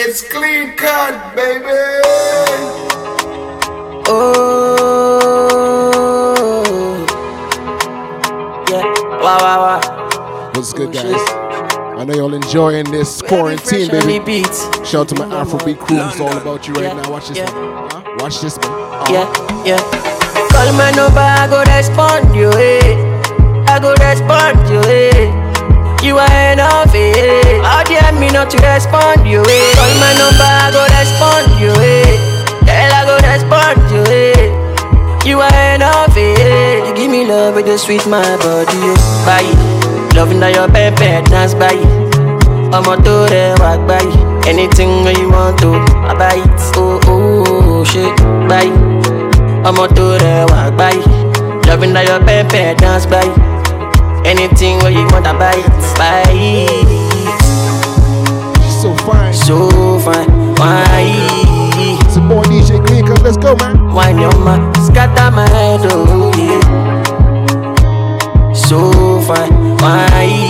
It's clean cut, baby. Oh, yeah. Wow, wow, wow. What's good, guys? I know y'all enjoying this quarantine, Fresh on the baby. Shout out to my Afrobeat crew. It's all about you right Yeah, now. Watch this yeah. one. Huh? Watch this one. Uh, Yeah, yeah. Call my number, I go respond you, eh. I go respond you, eh. You are enough, eh. How dare me not to respond you, eh. Call my number, I go respond you, eh. Girl, I go respond you, eh. You are enough, eh. You give me love with the sweet my body, oh. Buy it. Loving that your pepper dance by it. ọmọ tó rẹwà gbáyì anything you want to I buy it oh oh ṣe gbáyì ọmọ tó rẹwà gbáyì loving na your pepper dance gbáyì anything wey you want I buy it buy it so fine. so fine why? It's a boy DJ Clean Let's go, man. wine your ma scatter my head oh yeah. So fine why.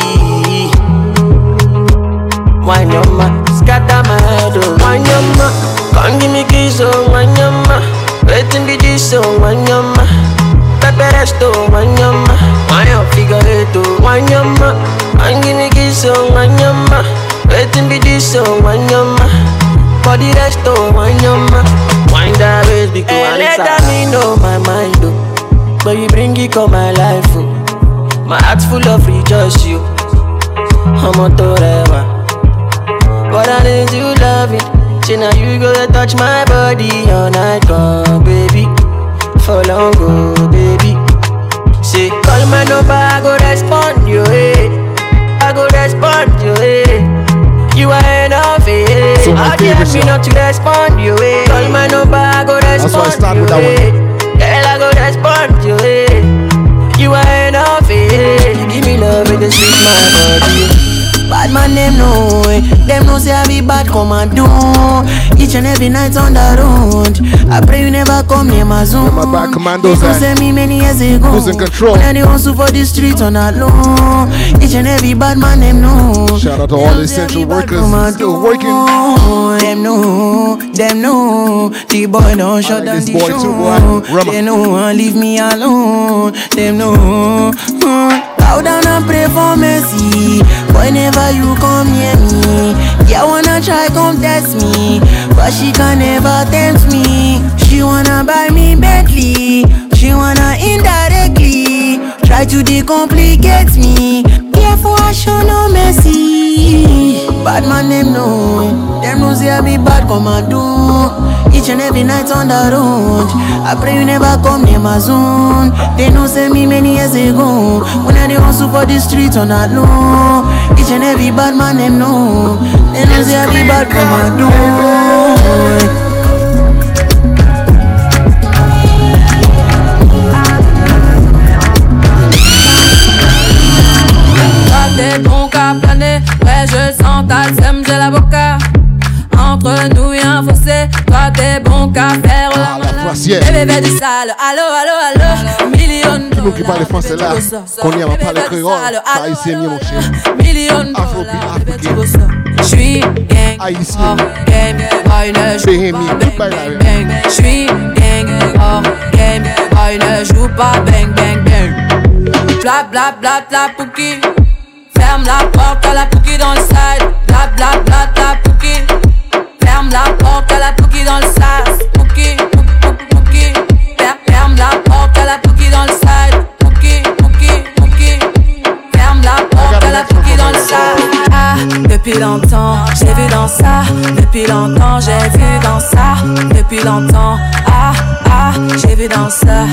Wine your ma, scatter my head, oh. Wine your ma, come give me kiss, oh Wine your ma, waiting be this, oh Wine your ma, pepper rest, oh Wine your ma, wine your figure eight, oh Wine your ma, come give me kiss, oh Wine your ma, waiting be this, oh Wine your ma, body rest, oh Wine your ma, wine that waist, big one, let me know my mind, oh But you bring it come my life, oh My heart full of rejoice, you ọmọ tó rẹwà. But I need you love it. Say now you go to touch my body all night long, baby. For long, go, baby. Say call my number, I go respond you, eh. I go respond you, eh. You are enough, eh. So How dare me not to respond you, eh. Call my number, I go respond why I start you, with that one. eh. Girl, I go respond you, eh. You are enough, eh. You give me love with the sweet my body. Man, them know, eh. Them know say I be bad commando. Each and every night on the road. I pray you never come near my zone. my bad commandos, They eh. say me many years ago. Who's in control? When they hustle for the streets on low. Each and every bad man, them know. Shout out to all the essential workers still working. Them know, them know. The boy don't shut like down the boy show. too, boy. Rama. They know, leave me alone. Them know. Bow down and pray for mercy. Whenever you come near me, yeah, wanna try come test me, but she can never tempt me. She wanna buy me Bentley, she wanna indirectly try to decomplicate me. Therefore, I show no mercy. Bad man, them know, them know say I be bad commando. Each and every night on the road, I pray you never come near my zone. They know say me many years ago when I for the streets on that low. Each and every bad man, them know, they know say I bad qu'à planer, ouais je sens ta sème, j'ai l'avocat Entre nous de Qui nous qui parle dollars, français là, qu'on y a, du créole, haïtien, mon cher. Million ça J'suis gang, Haïtien. game, boy ne joue pas bang bang bang. J'suis gang, hors game, boy ne joue pas bang bang bang. Bla bla bla bla pouki. Ferme la porte à la pouki dans le side Bla bla bla bla pouki. Ferme la porte à la pouki dans le sas Pouki, pouki, la porte à la pouki dans le side Pouki, pouki, pouki Ferme la porte la pouki dans le sas Ah, depuis longtemps, j'ai vu dans ça Depuis longtemps, j'ai vu dans ça Depuis longtemps, ah, ah, j'ai vu dans ça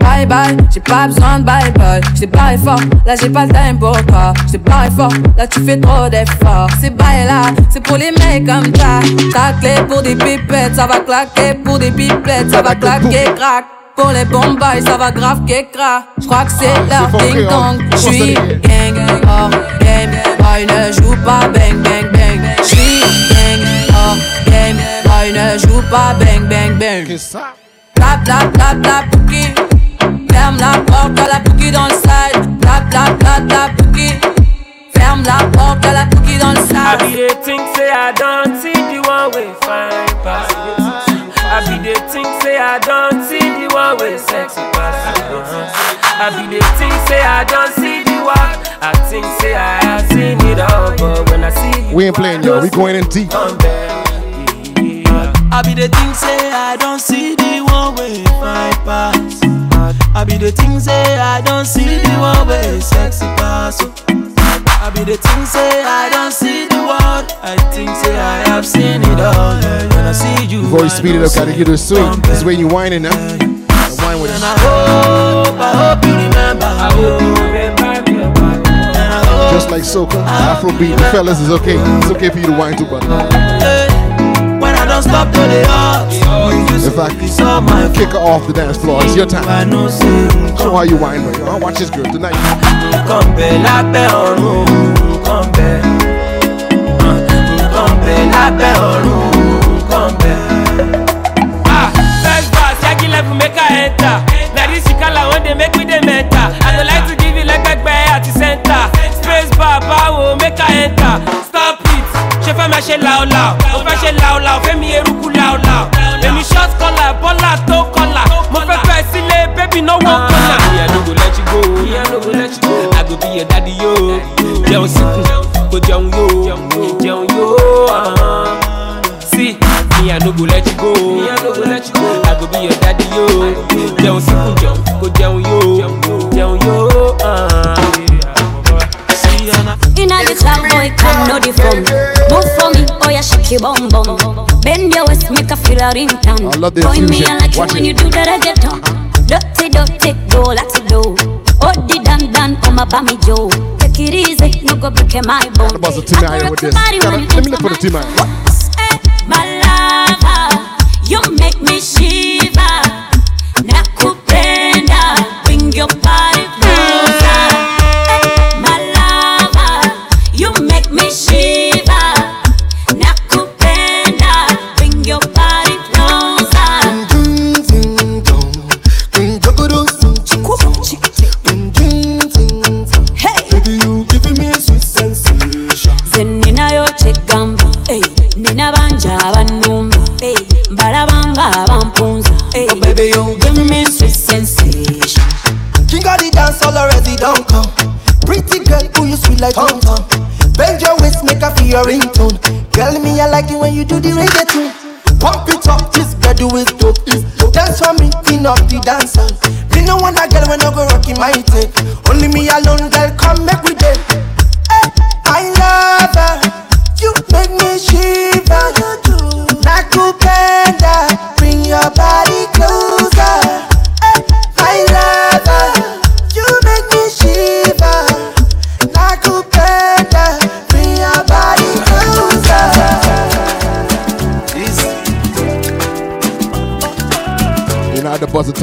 Bye bye, j'ai pas besoin de bye bye. J't'ai barré fort, là j'ai pas le time pour toi. J't'ai barré fort, là tu fais trop d'efforts. C'est bye là, c'est pour les mecs comme ça. Ta clé pour des pipettes, ça va claquer pour des pipettes, ça va claquer crack. Pour les bombes, ça va grave crack. J'crois que c'est Ah, leur ding dong. J'suis gang, hors game. Boy ne joue pas bang bang bang. J'suis gang, hors game. Boy ne joue pas bang bang bang. Bla bla bla bla pouki Ferme la porte à la pouki dans le side Bla bla bla bla pouki Ferme la porte à la pouki dans le I side be the thing say I don't see way fine pass. I be the think say I don't see the one way sexy pass. Uh-huh. I be the think say I don't see the one. I think say I have seen it all, but when I see you, We ain't playing, y'all. We going in deep. Come back. Yeah. I be the thing say I don't see the one way fine pass. I be the thing say I don't see the one way sexy pass. Oh. I be the thing say I don't see the one. I think say I have seen it all. Yeah, when I see you, Before you speed it up, gotta get it sweet. come This back. way you whining now. And Wine with And it. I hope, I hope you remember. I hope you remember me about And I hope, Just like soca, Afrobeat, the fellas is okay. It's okay for you to whine too, but when I don't stop to the heart, in fact, it's all my kick her off the dance floor. It's your I time. know Show how you whine, baby. I'll oh, watch this girl tonight. Nǹkan bẹ̀ lábẹ́ ọ̀run nǹkan bẹ̀ nǹkan bẹ̀ lábẹ́ ọ̀run nǹkan bẹ̀. Ah, first class, Yagi level make I enter. Now this Shikala one they make me the mentor. I don't like to give you at the center. Space bar, power, make I enter. Stop it. Ṣé fẹ́ máa ṣe láòláò? Mo fẹ́ ṣe láòláò, fẹ́mi eruku láòláò. Èmi short collar, bọ́là tó kọlà. Mo fẹ́ fẹ́ sílé, no one kọlà. Me I no go let you go, I go let you go. I go be your daddy yo. Jẹun síkùn, kò jẹun yo. Jẹun yo. ah. See, me I no go let you go. Me I no go let you go. I go be your daddy yo. Jẹun síkùn jẹun, kò jẹun yo. Jẹun yo. ah. See, and I Inna the club, boy, come know the phone. Move for me, oh yeah, shake your bum bum. Bend your waist, make a feel a ringtone. I love the Boy, me. I like Watch it when you do that I get on. Dirty, dirty, go, let's go. Oh, the oh my bammy Joe. Take it easy, no go break my bone. About the Timaya I with this. Gotta- let me look for the team. Eh, My lover, you make me shiver. Feel your ringtone. Girl, me I like it when you do the reggaeton. Pump it up, this is dope. Is dope. Dance for me, clean up the dance hall. Me no want a girl when I go rocking my tape. Only me alone, girl, come make we day. Hey, I love her. You make me shiver. Do. Nakupenda,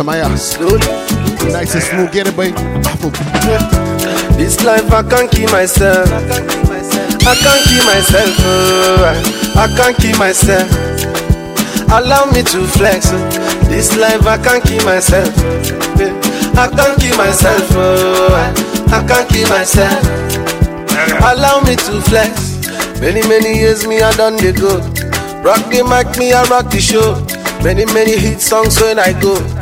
my ass. Nice and smooth. Get it. This life I can't keep myself. I can't keep myself. oh, I can't keep myself. Allow me to flex. oh. This life I can't keep myself. I can't keep myself. oh, I can't keep myself. Allow me to flex. Many many years me I done the go. Rock the mic, me I rock the show. Many many hit songs when I go.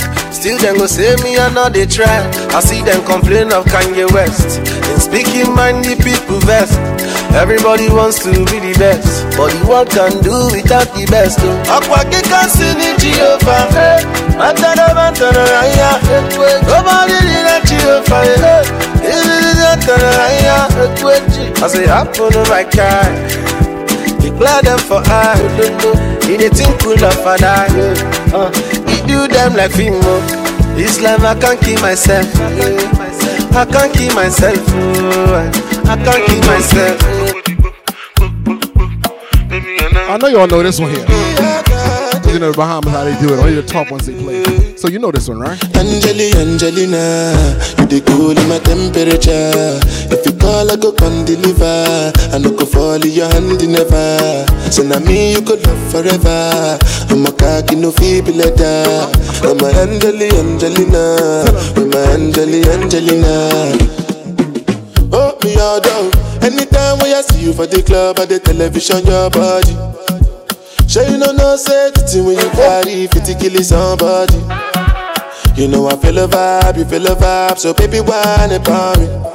Still them go say me I know try. I see them complain of Kanye West. In speaking mind the people best. Everybody wants to be the best, but the world can do without the best. Oh. Can sing it Jehovah. Matana matana raya. Nobody did Jehovah. I say happen to my car. Declare them for I. In a thing cool of an eye. Do them like Fimo. This life I can't keep myself. I can't keep myself. oh, I can't keep myself. I know y'all know this one here. You know the Bahamas how they do it. Only the top ones they play. So you know this one, right? Angeli, Angelina, you the cool in my temperature. If you call, I go come deliver. I no go fall in your hand never. So now me you could love forever. I'm a cocky no feeble letter. I'm a Angeli, Angelina, I'm a Angeli, Angelina. Oh, me all down. Anytime when I see you for the club or the television, your body. Show you no know say the when you carry fit to kill somebody. You know I feel a vibe, you feel a vibe, so baby whine about me.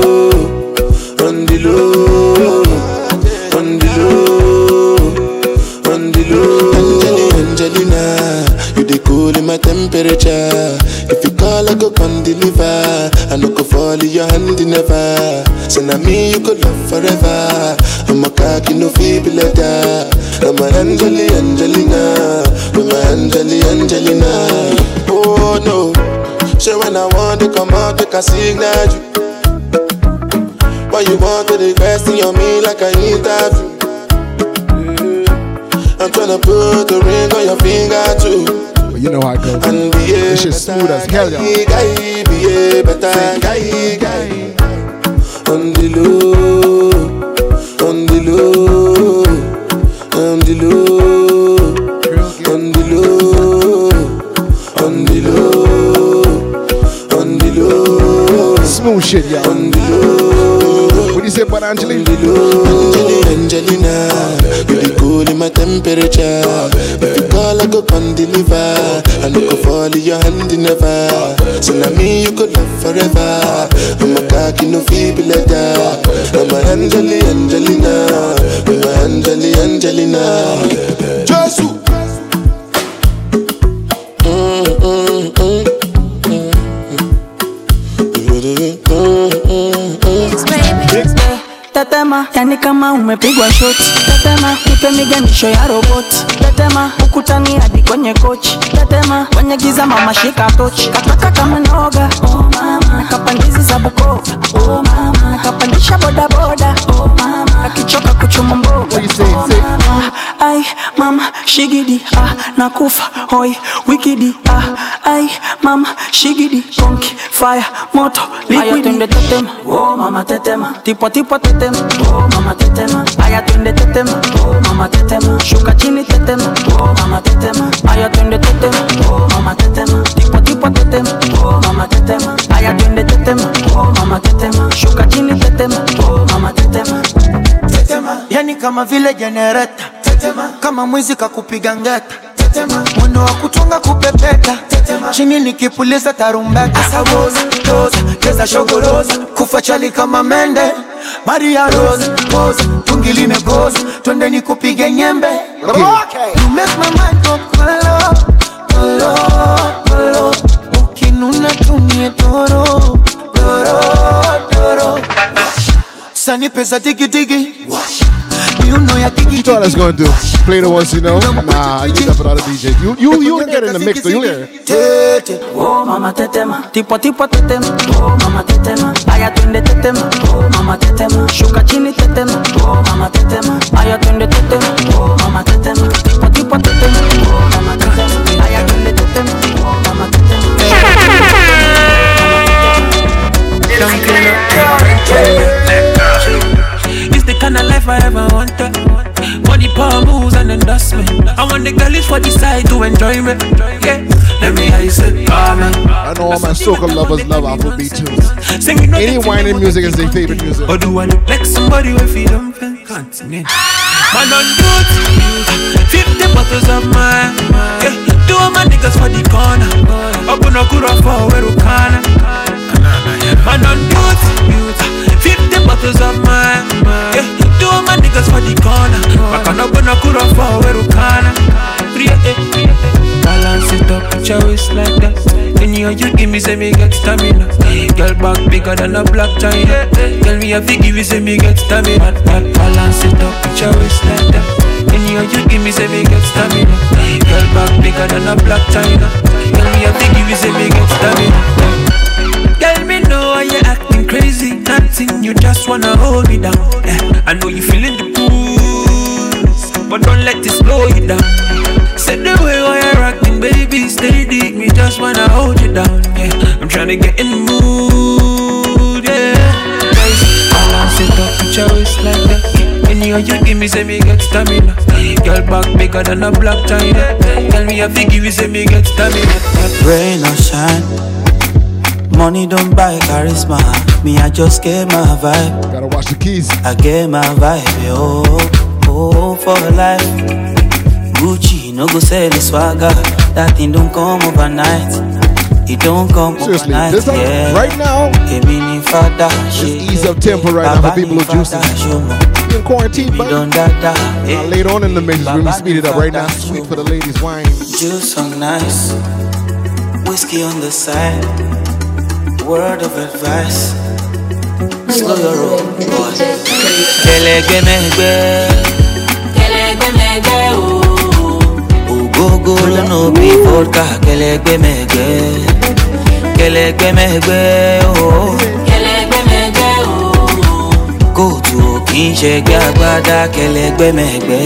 my temperature. If you call, I go come deliver. I no go fall in your hand never. So now me you could love forever. I'm a cocky no feeble letter. I'm a Angeli Angelina, I'm a Angeli Angelina. Oh no, so when I want to come out, make a signal you. Why you want to the in your me like I interview? Mm-hmm. I'm tryna put the ring on your finger too. You know how it goes. And This smooth as hell, y'all. guy, be a better guy, guy. On the low, on the low, on the low. Smooth shit, y'all. What do you say about Angelina? Angelina, Angelina, you the cool in my temperature. If you call, I go come deliver. I no go fall in your hand never. So now me you could love forever. I'm a cocky no feeble letter. I'm a Angeli, Angelina, I'm a Angeli, Angelina. Jesus. Tetema, yani kama umepigwa shoti. Tetema, nipe miganisho ya roboti. Tetema, ukutani hadi kwenye kochi. Tetema, kwenye giza mama shika tochi. Kataka kama noga, oh mama. Nakapandizi za Bukoba, oh mama. Nakapandisha boda boda, oh mama. Akichoka kuchuma mboga, oh mama. Ai, mama, shigidi, ah, nakufa, hoi, wikidi, ah, ai, mama, shigidi, konki, fire, moto, liquidi. Twende tetema, oh mama tetema, tipo tipo tetema, oh mama tetema. Aya tunde tetema, oh mama tetema. Shuka chini tetema, oh mama tetema. Aya tunde tetema, oh mama tetema. Tipo tipo tetema, oh mama tetema. Aya tunde tetema, oh mama tetema. Shuka chini tetema, oh yani kama vile jenereta tetema. Kama mwizi kakupiga ngeta. Tetema. Mwendo wa kutunga kupepeta. Tetema. Chini nikipuliza tarumbeta. Toza cheza shogoroza kufa chali kama mende. Maria rose poza, tungi limepoza twende nikupige nyembe. You make my mind go kolo kolo kolo ukinuna tumie toro You thought I was gonna do play the ones you know? Nah, you got all the DJs. You you you get in the mix, though. You hear? it. Oh mama tetema, tipo tipo tetema, oh mama tetema, aya twende tetema, oh mama tetema, shuka chini tetema, oh mama tetema, aya twende tetema, oh mama tetema, I ever wanted. Money, power, moves, and endorsement. I want the girlies for the side to enjoy me. Yeah, let me hear you say. I know all my soca lovers love Afrobeat tunes. Any whining music is their favorite music. Or do I look like somebody with freedom continent? Man on duty, 50 bottles of mine. Yeah, two of my niggas for the corner. Open a kura for Werukana. Man on duty, 50 bottles of mine. Yeah, of my niggas for the corner. Back on open a kura for Werukana. Eh, eh, eh. Balance it up, put your waist like that. Then you you give me say me get stamina. Girl back bigger than a black china. Tell me if you give me say me get stamina. Balance it up, put your waist like that. Then you you give me say me get stamina. Girl back bigger than a black china. Tell me if you give me say me get stamina. Tell me no why you acting crazy. Nothing, you just wanna hold me down. Eh, I know you feeling the boost, but don't let it slow you down. Said the way why you're acting, baby, deep. Me just wanna hold you down. Yeah, I'm tryna get in the mood. Yeah, guys, balance it up, put your waist like that. Any of you give me, say me get stamina. Girl back big thicker than a black China. Tell me if you give you say me get stamina. Rain or shine, money don't buy charisma. Me, I just get my vibe. Gotta watch the keys. I get my vibe, oh, oh, for life. Gucci, no go sell the swagger. That thing don't come overnight. It don't come Seriously, overnight. this time, yeah. right now, Èmi ni fada Let's ṣe. ease up tempo right now for people who. You in quarantine, dada. Now, later on in the mix, gonna speed it up right now. Sweet for the ladies, wine. Juice on nice. Whiskey on the side. Word of advice. Slow your roll, boy. Kẹlẹgbẹmẹgbẹ. Kẹlẹgbẹmẹgbẹ o. Ogogoro no be vodka. Kẹlẹgbẹmẹgbẹ. Kẹlẹgbẹmẹgbẹ o. Kẹlẹgbẹmẹgbẹ o. Kóòtù ò kì í ṣẹgbẹ́ agbádá. Kẹlẹgbẹmẹgbẹ.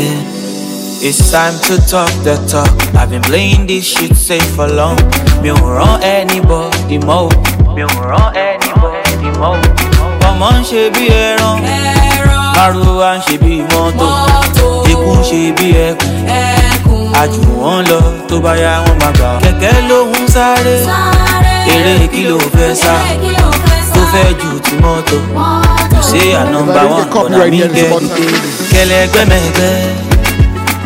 It's time to talk the talk. I've been playing this shit safe for long. Mi ò rán anybody mọ́. o. Mi ò rán anybody mọ́. O. Ọmọ ń ṣe bí ẹran. Márùwá ń ṣe bí mọ́tò. Ikú ń ṣe bí ẹkùn. Àjù wọn lọ tó bá yá wọn máa gbà. Kẹ̀kẹ́ ló ń sáré. Eré kí ló fẹ́ sá? Tó fẹ́ ju ti mọ́tò. Copyright mean here, it's get about time. Kẹlẹgbẹmẹgbẹ.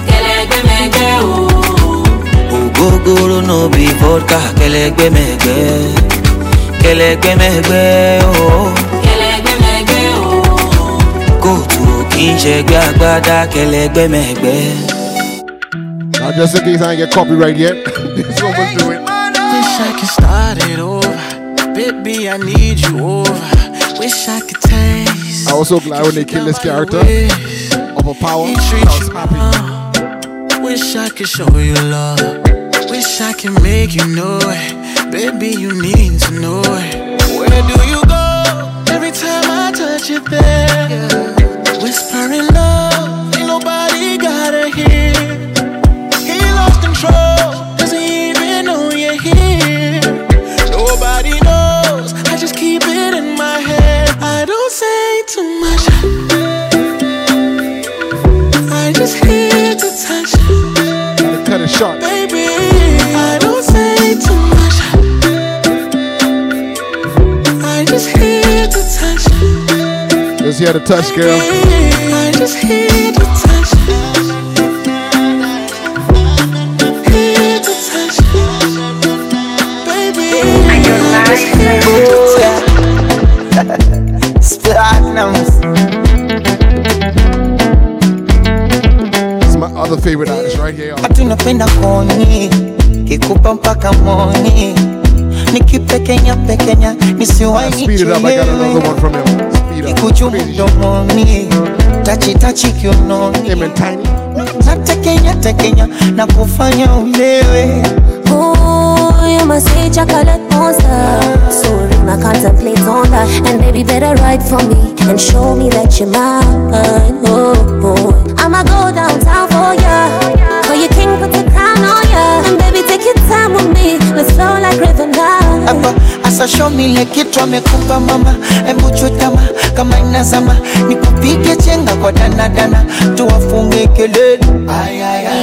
Kẹlẹgbẹmẹgbẹ o. Ogogoro no be vodka. Kẹlẹgbẹmẹgbẹ. Kẹlẹgbẹmẹgbẹ o. kì í ṣẹgbẹ́ agbádá. Kẹlẹgbẹmẹgbẹ. Now, just in case I ain't get copyright yet, this one was doing. Wish I could start it over. Baby, I need you over. Wish I could taste. I was so glad when they killed this character of a power. I was happy. Wish I could show you love. Wish I could make you know it. Baby, you need to know it. Where do you go? Every time I touch you there. Whispering love, Let's hear the touch, girl. I just hear the touch. Hear the touch. Baby, I just hear the touch. This is my other favorite artist right here. tunapenda koni kikupa mpaka moni nikipekenya pekenya nisiwahi Speed it up. I got another one from him. Speed up. nikuchumu mdomoni tachitachi kiunoni natekenya tekenya na kufanya ulewe Ooh, you must say chocolate monster. So ring, I contemplate on that. And baby, better write for me and show me that you're mine. Oh, oh. I'ma go downtown for ya. For your king, put the crown on ya. And baby, take your time with me. Let's flow like river now. Hapa. Asashomile kitu amekupa mama. Hebu chutama kama inazama. Nikupige chenga kwa danadana tuwafunge kelele.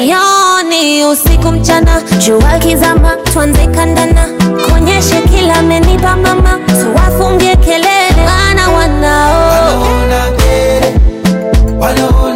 Yoni usiku mchana, jua kizama, tuanze kandana, konyeshe kila amenipa mama, tuwafunge kelele, wana wanao. Wanaona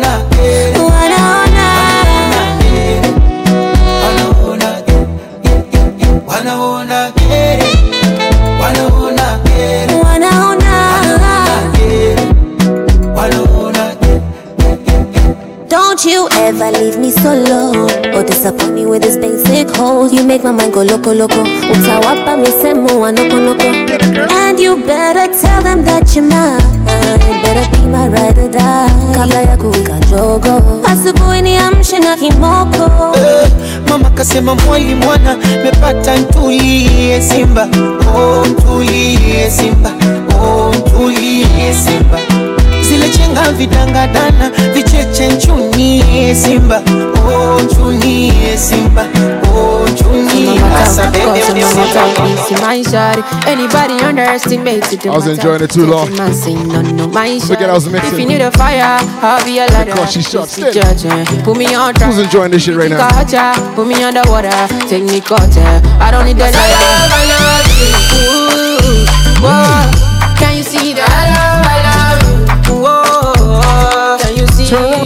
ever leave me solo or disappoint me with this basic hold. You make my mind go loco loco. Utawapa misemo wa noko noko. And you better tell them that you're mine. Better be my ride or die. Kabla ya kuwika jogo. Asubuhi niamshe na kimoko. mama kasema mwali mwana mepata ntulie eh, simba oh, ntulie eh, simba oh, ntulie eh, simba zile chenga vidangadana vicheche nchunie simba. Oh, nchunie simba. Oh, nchunie Cause I'm not talking, see my shawty Anybody underestimated I was enjoying it too long. Man say no, no, Forget I was mixing. If you need a fire, I'll be a ladder. Because she's shot Please be judging. Put me on track. Who's enjoying this shit right now? Think I hurt ya, Put me underwater. Take me cutter I don't need the I love, I love you Ooh, whoa.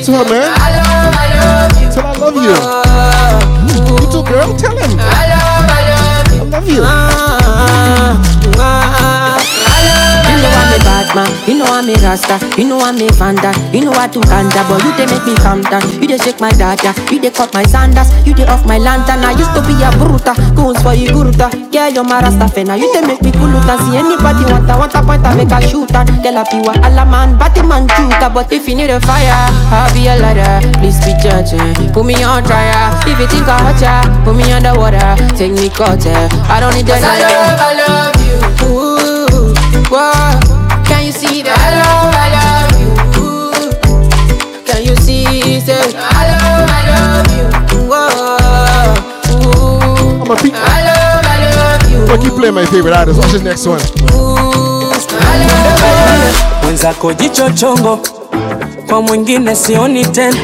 To her, man. I love, I love you Tell I love you. You too, girl. Tell him. I love, I love you I love you. You know I'm a bad man, you know I'm a rasta, you know I'm a fanda, you know I do ganja, but you they make me calm down. You they shake my data, you they cut my sandals, you they off my lantern. I used to be a bruta, goons for you guruta. Girl, you're my rasta fena, you they make me kuluta. See anybody want a want a point, I make a shooter. Tell a piwa alla man, batty man shooter. But if you need a fire, I'll be a ladder. Please be judging, put me on trial. If you think I hurt ya, put me underwater, take me cutter. I don't need the I love, I love you. Ooh, see that? I love, I love you. Whoa. Ooh. I'm a peep. I love, I love you. I'm gonna keep playing my favorite artist. Watch this next one. mwenzako jicho chongo kwa mwingine sioni tena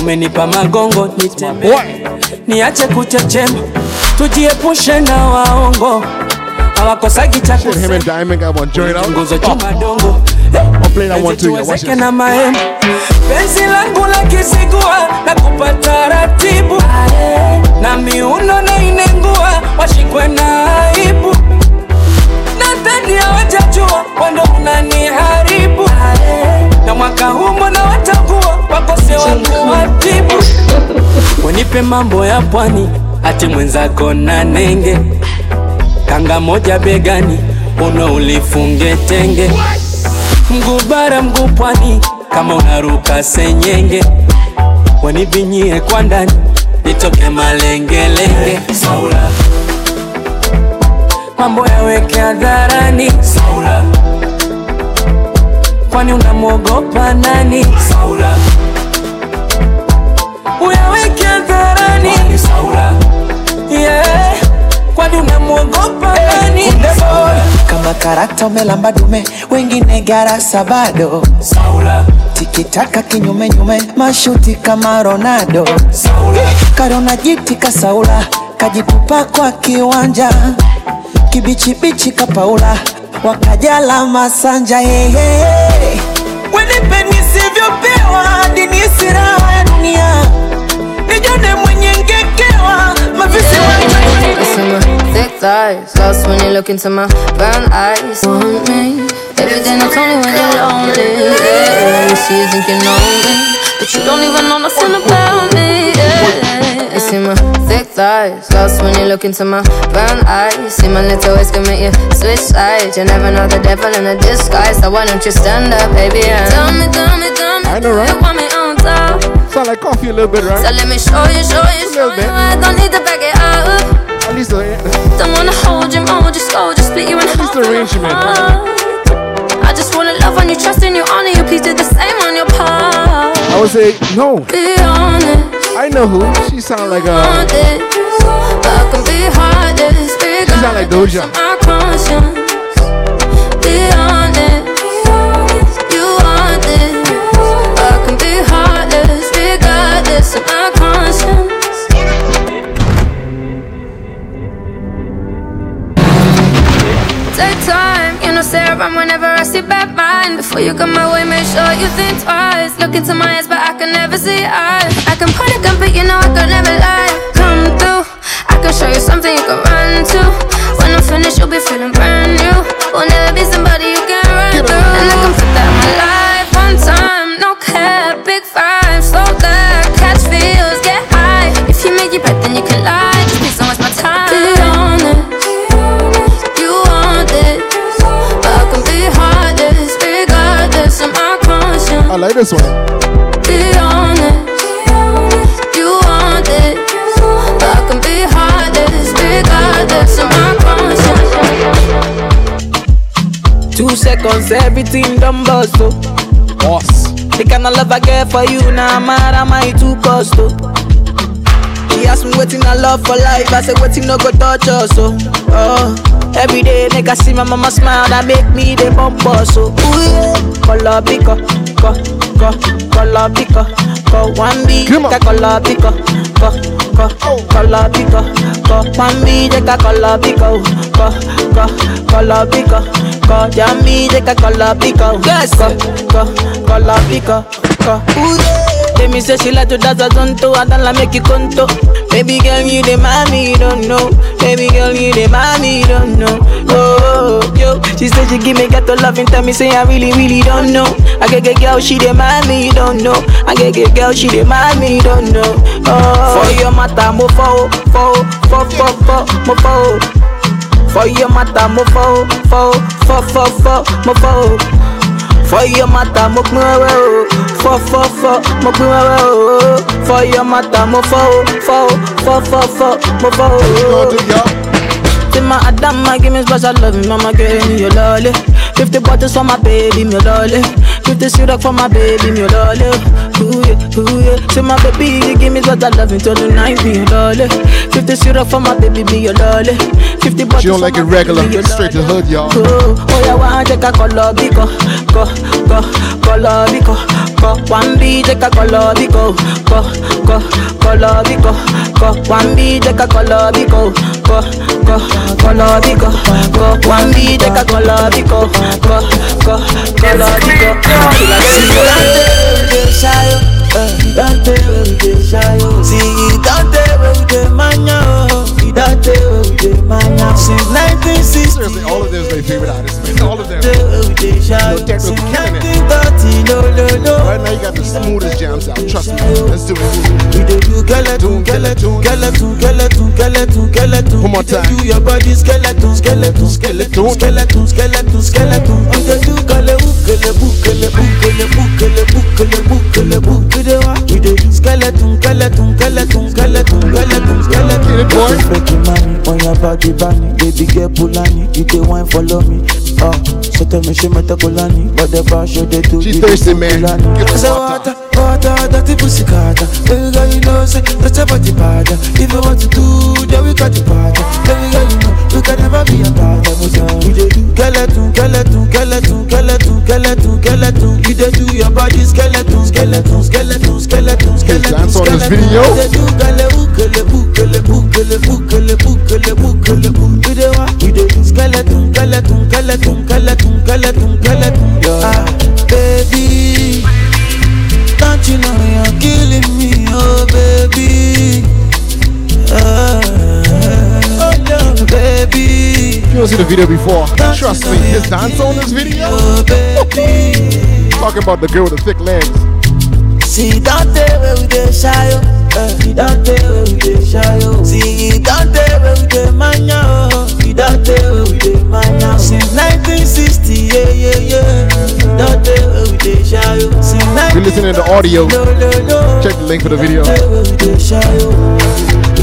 umenipa magongo nitembe niache kuchechema tujiepushe na waongo hawakosagi cha Shit, him and Diamond got one joint out. nguzo chuma dongo I'll play that one too. Yeah, watch this. na mahema penzi langu la kizigua na kupata ratibu na miuno na inengua washikwe na aibu. Nadhani hawajajua wando unaniharibu. Na mwaka humo na watakuwa wakose wangu watibu. Wenipe mambo ya pwani ati mwenzako na nenge. Kanga moja begani uno ulifunge tenge mguu bara mguu pwani kama unaruka senyenge wanivinyie kwa ndani nitoke malengelenge saula. Mambo yaweke hadharani. Saula. Kwani unamwogopa nani? Saula. Uyaweke hadharani. Kwani unamwogopa nani kama karakta umelamba dume wengine garasa bado. Saula. Tikitaka kinyumenyume mashuti kama ronaldo. Karona jiti kasaula kajitupa kwa kiwanja. Kibichibichi kapaula wakajala masanja hehe wenipe nisivyopewa dini siraha ya dunia. Nijone mwenye ngekewa mavisi Listen, my thick thighs. Lost when you look into my brown eyes. Want me? Every day, not only when you're lonely. Yeah. You see, you think you know me But you don't even know nothing about me. Yeah. You see my thick thighs. Lost when you look into my brown eyes. See my little ways can make you switch sides. You never know the devil in a disguise. So why don't you stand up, baby, and Tell me, tell me, tell me. I know, right? You want me on top Sound like coffee a little bit, So let me show you, show you, show you I don't need to back it up At least the, Don't wanna hold you, mold you, slow, just split you in half. the arrangement. I just wanna love on you, trust in you, honor you. Please do the same on your part. I would say no. Be honest, I know who. She sound like uh. I can be hardest. She sound like Doja. Regardless of my conscience. Take time, you know, say around whenever I see bad mind. Before you come my way, make sure you think twice. Look into my eyes, but I can never see eyes. I can point a gun, but you know I could never lie. Come through, I can show you something you can run to. When I'm finished, you'll be feeling brand new. Will never be somebody you can run through. And I can put that in my life one time, no cap, big five, I like this one. Be honest, you want it, I can be heartless, regardless of my conscience. Two seconds, everything done bust, oh. Boss. The kind of love I get for you, now nah, mad am I too cost, oh. ask me waiting I love for life. I say waiting no go touch us. So, oh, every day nigga see my mama smile that make me the bump us. So, ooh yeah, color pico, co, co, color pico, co one B, ka color pico, co, co, color pico, co one B, ka color pico, co, co, color pico, co jammy, ka color pico, yes, co, co, color pico, co. They me say she like to dance a zonto, I don't like make you conto. Baby girl, you the mommy, you don't know. Baby girl, you the mommy, you don't know. Oh, yo, she said she give me get to love and tell me say I really, really don't know. I get get girl, she the mommy, you don't know. I get get girl, she the mommy, you don't know. Oh, for your mata, mo fo, fo, fo, fo, fo, mo fo. For your mata, mo fo, fo, fo, fo, fo, mo fo. For your mata, mo pin wewe o. Fo fo fo, mo pin wewe o. For your mata, mo fo o, fo o, fo fo fo, mo fo o. My Adama, give me special love, me, mama me your lolly. Fifty bottles for my baby, me lolly. Fifty syrup for my baby, me your lolly. Ooh yeah, ooh yeah. Say my baby, you give me special love until the night, me your lolly. Fifty syrup for my baby, me your lolly. Fifty bottles She don't like it regular, straight to the hood, y'all. Oh, oh yeah, one take a color biko, ko, ko, color biko, ko, one B take a color biko, ko, ko, color biko, ko, one B take a color biko, ko, ko, color biko, ko, one B take a color biko, ko, ko, color biko. She like Dante, we dey shy. See, Dante, we dey. Dante, we dey. Since 1960. Seriously, all of them is their favorite artists, man. All of them. we dey shy, Yo, Techno Since killing it. 1930, no, no, no. Right now, you got the smoothest jams out. Trust me. Let's do it. We dey do skeleton, skeleton, skeleton, skeleton, skeleton, skeleton. One more time. Do your body skeleton, skeleton, skeleton, skeleton, skeleton, skeleton. Dey do ukele bukele bukele bukele bukele bukele bukele wa. We dey do skeleton, skeleton, skeleton, skeleton, skeleton, skeleton. Get it, boy. Freaky mommy, on your body bunny, baby girl pulani, you dey wine follow me. Oh, so tell me she whatever she dey do. She you dey thirsty, do man. kulani. Get the Say water. water, water, dirty pussy carter. Baby girl, you know say that's your body bad. If you want to do, then we got the part. Baby girl, you know you can never be a bad. We dey do skeleton, skeleton, skeleton, skeleton, skeleton, skeleton. You dey do your body skeleton, skeleton, skeleton, skeleton, skeleton. dance on this skeleton. video? You dey do kele ukele bukele bukele bukele bukele bukele bukele. We dey wa, we dey do skeleton, skeleton, skeleton, skeleton, skeleton, skeleton. Ah, baby. Don't you know you're killing me, oh baby? Ah, oh no, baby. If you don't see the video before, trust me, his dance on this video. Talking about the girl with the thick legs. See that day where we dey shy, oh. Eh, See that day where we dey shy, oh. See that day where we dey mania, oh. That day we dey mania. Since 1960, yeah, yeah, yeah. That day where we dey shy, oh. Since If you're listening to the audio, check the link for the video. That day we dey shy.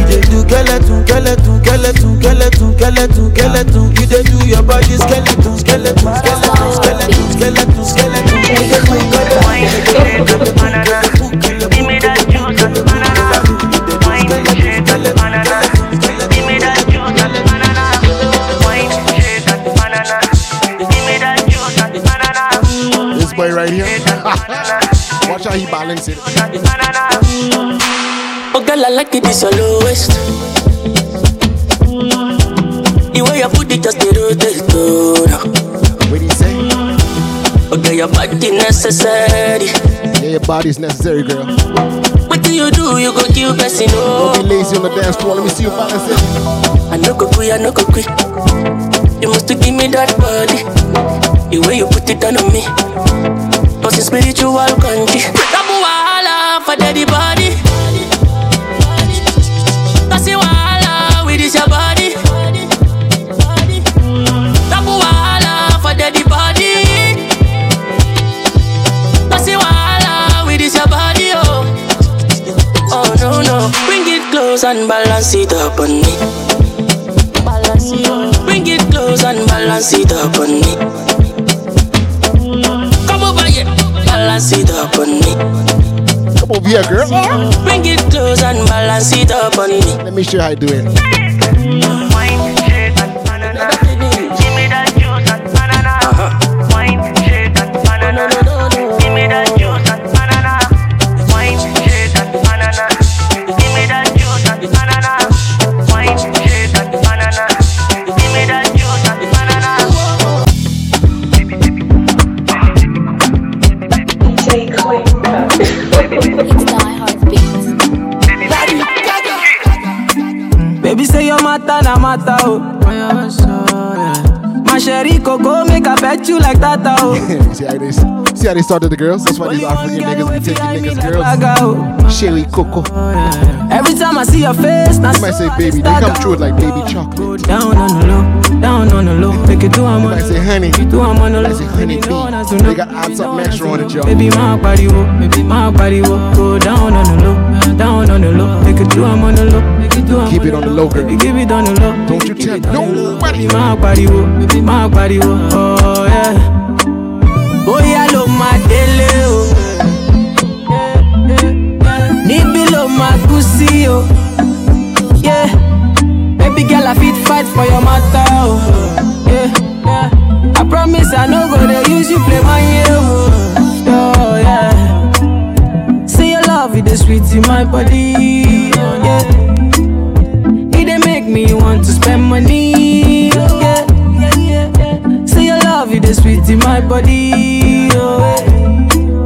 Dey do skeleton, skeleton, skeleton, skeleton, skeleton, skeleton. You dey do your body skeleton, skeleton, skeleton, skeleton, skeleton, skeleton. You dey do Give boy right here. Watch how he balance it. Oh girl, I like it, it's your lowest. The way you put it just the rotate, oh. What do you say? Oh girl, your body necessary. Yeah, your body's necessary, girl. What do you do? You go kill person, oh. Don't be lazy on the dance floor. Let me see you balance it. I no go quit, I no go quit. You must to give me that body. The way you put it on me. Cause it's spiritual country. Tabu wahala for daddy body. Cause you wahala with this your body. Tabu wahala for daddy body. Cause you wahala with this your body, oh. Oh no no, bring it close and balance it up on me. Balance it up. Bring it close and balance it up on me. Balance it up on me. Come over here, girl. Bring it close and balance it up. on me. Let me show you how to do it. Sherry coco make I bet you like that oh. see how they see how they started the girls? That's why these African niggas be taking niggas girls. Sherry Coco. Every time I see your face, now You might say baby, they come through like baby chocolate. Down on the low, down on the low. Make it do I'm on might say honey. do I'm on the low. say honey. They got add something extra on it, y'all. Baby, my body wo, baby, my body wo. Go down on the low, down on the low. Make it do I'm on the low, make it do I'm Keep it on the low, girl. Keep it on the low. Don't you tell nobody. My body my body. Oh yeah. Bóyá ló máa délé o. Níbí ló máa kú sí o. Yeah. Baby girl, I fit fight for your matter o. Yeah. yeah. I promise I no go dey use you play my year o. Oh yeah. Say your love, it dey sweet in my body. Oh, yeah. Me want to spend money. Yeah. Say your love, it is sweet in my body. Oh,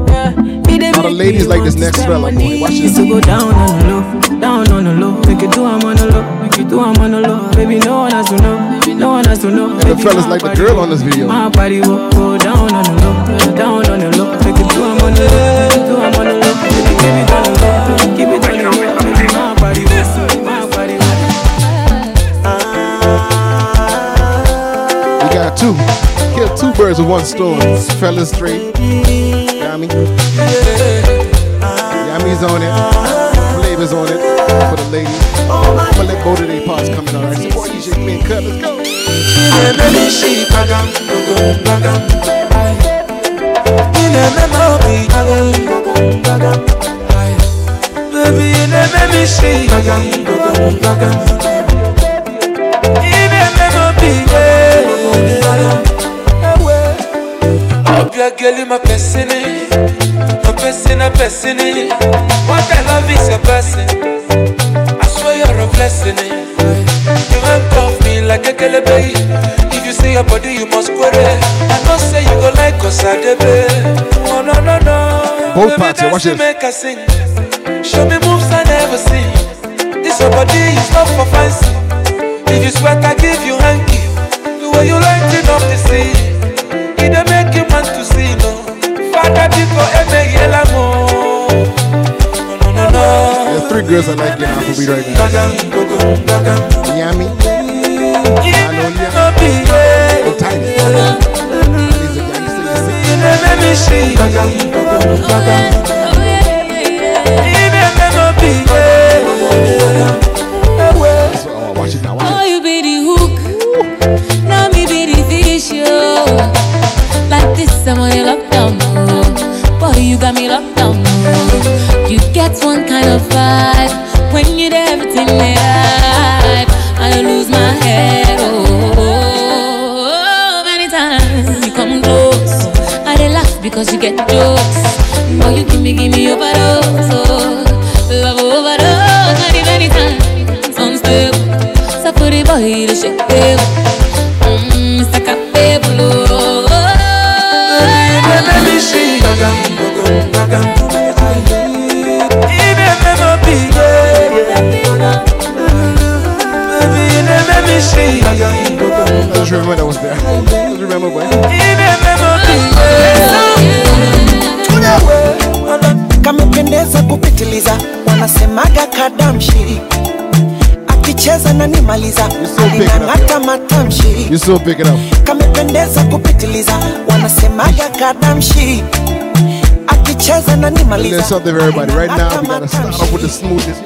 yeah. It dey All the ladies like this next fella, boy. Watch this. Go down on the low, down on the low. Make it do I'm on the low, make it do I'm on the low. Baby, no one has to know, no one has to know. And the fellas like the girl on this video. My body will go down on the low, down on the low. Make it do I'm on the low, do I'm on the low. Baby, keep it on the low, keep it on the low. Two. Kill two birds with one stone. Fellas straight. Yami. Yami's on it. Flavors on it. For the ladies. I'm gonna let of their parts come in, alright? You shake me and cut. Let's go. Baby, bagam, bagam, bagam. In girl in my person, my person, a person. What I love is a person. I swear you're a blessing. You handcuff me like a kelebe. If you see your body, you must query. I know say you go like us the Oh no no no. Both Baby, parts here, watch this. Make us sing. Show me moves No be yeah. Oh, it now. You be the hook. Now me be the. Like this, I'm on your lockdown. Boy, you got me locked down. You get one kind of when there, everything I lose my head. Oh, many times you come close. I laugh because you get jokes. Boy, you give me, give me overdose. Oh, I just remember that was there. Just remember, boy. Ine me no be yeah. kamependeza kupitiliza, wanasemaga kadamshi, akicheza na nimaliza, alinang'ata matamshi. You still pick it up. Kamependeza kupitiliza, wanasemaga kadamshi, akicheza na And nimaliza. there's something for everybody. Right now, we gotta start off with the smoothness.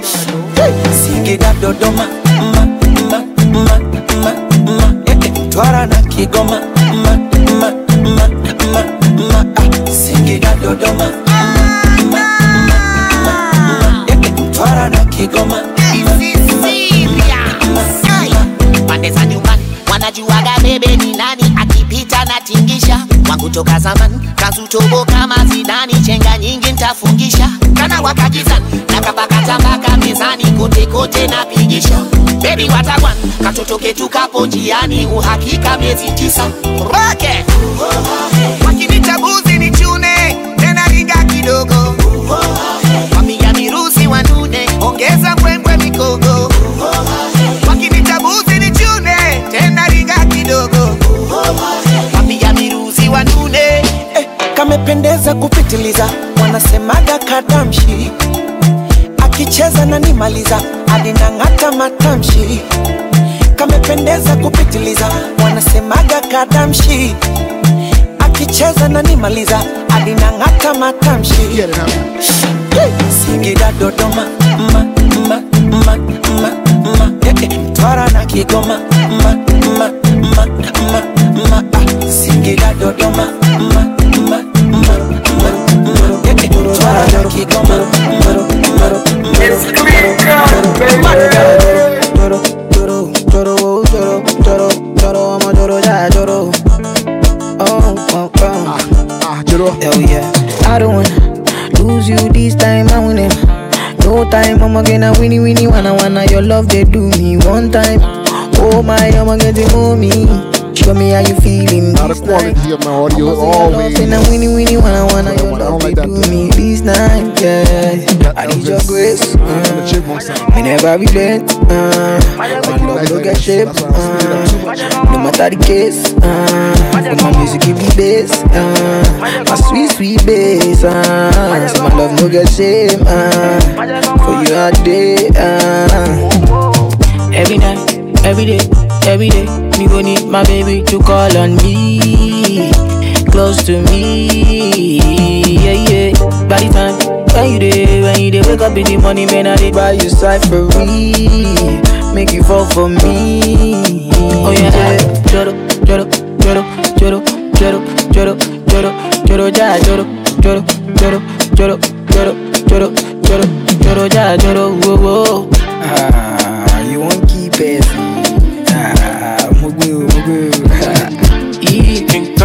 Singida, Dodoma, eh, eh, na Kigoma, ma, ma, ma, ma, ma, ah, Singida, Dodoma, ma, ma, ma, ma, ma, eh, eh, na Kigoma. Kigoma pande za nyumbani wanajuaga bebe ni nani akipita na tingisha wangu toka zamani kazutobo kama zidani chenga nyingi ntafungisha kana wakajizani nakapakatambaka mezani kotekote na napigisha bebi watagwan katoto ketu kapo njiani uhakika miezi tisa. Roke wakinita buzi ni chune tena ringa kidogo. Wamiga mirusi wanune ongeza mbwembwe mikogo wakinita buzi ni chune tena ringa kidogo. Wamiga mirusi wanune eh, kamependeza kupitiliza wanasemaga kadamshi akicheza na nimaliza. Adinang'ata matamshi. Kamependeza kupitiliza. Wanasemaga kadamshi. Akicheza na nimaliza. Adinang'ata matamshi. Singida dodoma. Ma, ma, ma, ma, ma, eh, eh, mtwara na kigoma. Ma, ma, ma, ma, ma, ah, singida dodoma. Ma, ma, ma, ma, ma, eh, eh, mtwara na kigoma. Ma, ma, ma, yomoge na winnie winnie wanna your love they do me one time. Oh my yama get move me. Show me how you feeling. Now the quality of my audio is always. And I winnie winnie wanna wanna your love they do me this night, yeah. I need your grace. Uh, me never relent. Uh, my love no get shape. Uh, no matter the case. Uh, but my music give me bass. Uh, my sweet sweet bass. Uh, so my love no get shame. Uh, for you all day. Uh, every night, every day, every day. Me go need my baby to call on me, close to me. Yeah, yeah. By the time when you day, when you day, wake up in the morning, man, I dey buy you me, make you fall for me. Oh yeah, joro, joro, joro, joro, joro, joro, joro, joro, ja, joro, joro, joro, joro, joro, joro, joro, joro, ja, joro, whoa, whoa. Ah,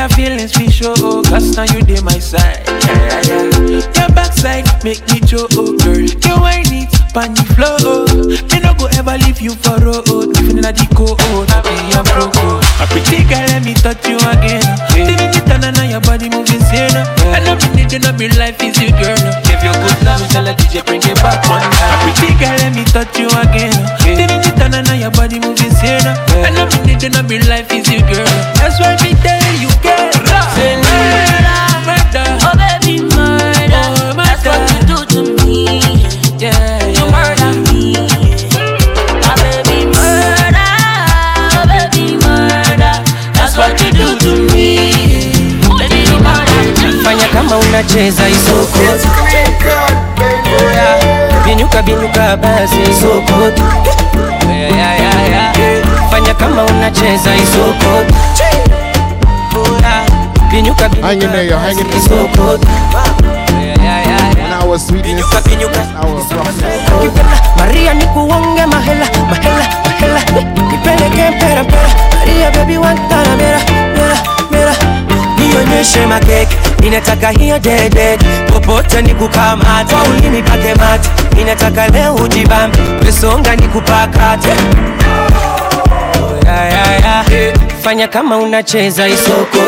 your feelings be show, oh, cause now you dey my side. Yeah, yeah, yeah. Your backside make me show, oh girl. You whine it, pan the floor, oh. Me no go ever leave you for road, even in deco, oh. I be your pro, oh. A pretty girl, let me touch you again. Did it turn on your body moving sane. I know me need to know me life is you, girl. Give you good love, tell a DJ bring it back one time. A pretty girl, let me touch you again. Did it turn on your body moving sane. I know me need to know me life is you, girl. That's why me tell you, girl. tunacheza isokoti binyuka basi isokoti fanya kama unacheza isokoti binyuka binyuka isokoti Maria nikuonge mahela mahela mahela. Nipeleke mpera mpera. Maria baby wantaramera mera nionyeshe makeke ninataka hiyo dede. Popote nikukamata ulimi pake mate. Ninataka leo ujibambe. Pesonga nikupakate. Yeah, yeah, yeah. fanya kama unacheza isoko.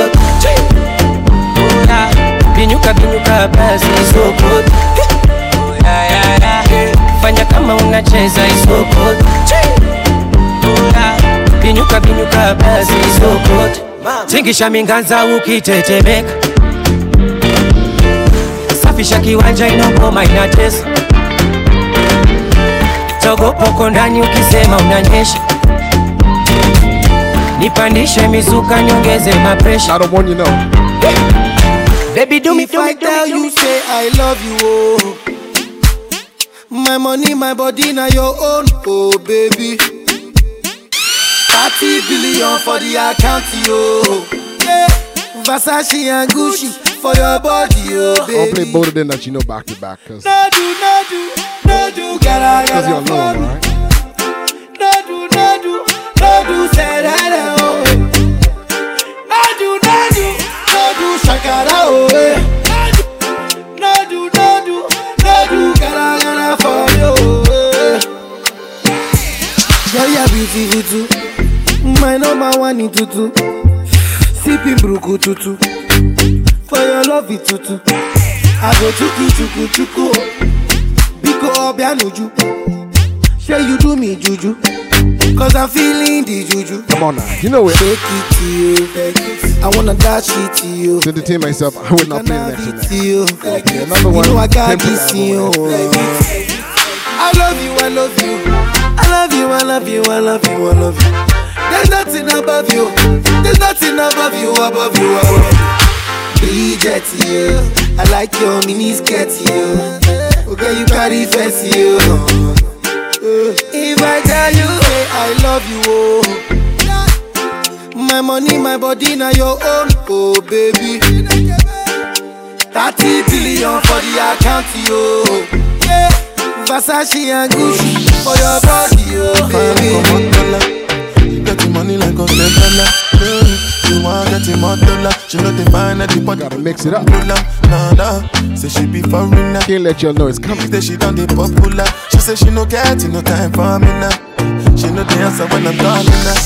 Yeah. binyuka binyuka basi isoko. Yeah, yeah, yeah. fanya kama unacheza isoko. Mpaka basi sokot tingisha minganza ukitetemeka safisha kiwanja inogoma inatesa togopoko ndani ukisema unanyesha nipandishe mizuka nyongeze mapresha Baby, do me, if do me, I do tell me, do you, me. say I love you, oh. My money, my body, now your own, oh baby. 30 billion for the account, yo. Yeah. Versace and Gucci for your body, oh I'll play both of them that you know back to back because No do, no do, no do, because you gotta tutu. Sipping bruku tutu. For your love it tutu. I go chuku chuku chuku. Biko obianuju. Say you do me juju. Cause I'm feeling the juju. Come on now, you know it. Take it to you. I wanna dash it to you. To entertain myself, I would not play the next one. To you. Yeah, number one. You know I got this in you. I love you, I love you. I love you, I love you, I love you, I love you. There's nothing above you. There's nothing above you, above you, above you. Bridget, you. I like your mini skirt, you. Okay, you carry fancy, you. If I tell you, hey, I love you, oh. My money, my body, now your own, oh baby. 30 billion for the account, yo. Yeah. Versace and Gucci for your body, oh baby. The money like a dollar. You want get the more dollar. She know they find that the pot. Gotta mix it up. Nah, nah. Say she be foreigner. Can't let y'all know it's coming. Say she done the popular. She say she no get no time for me now. She know the answer when I'm calling her.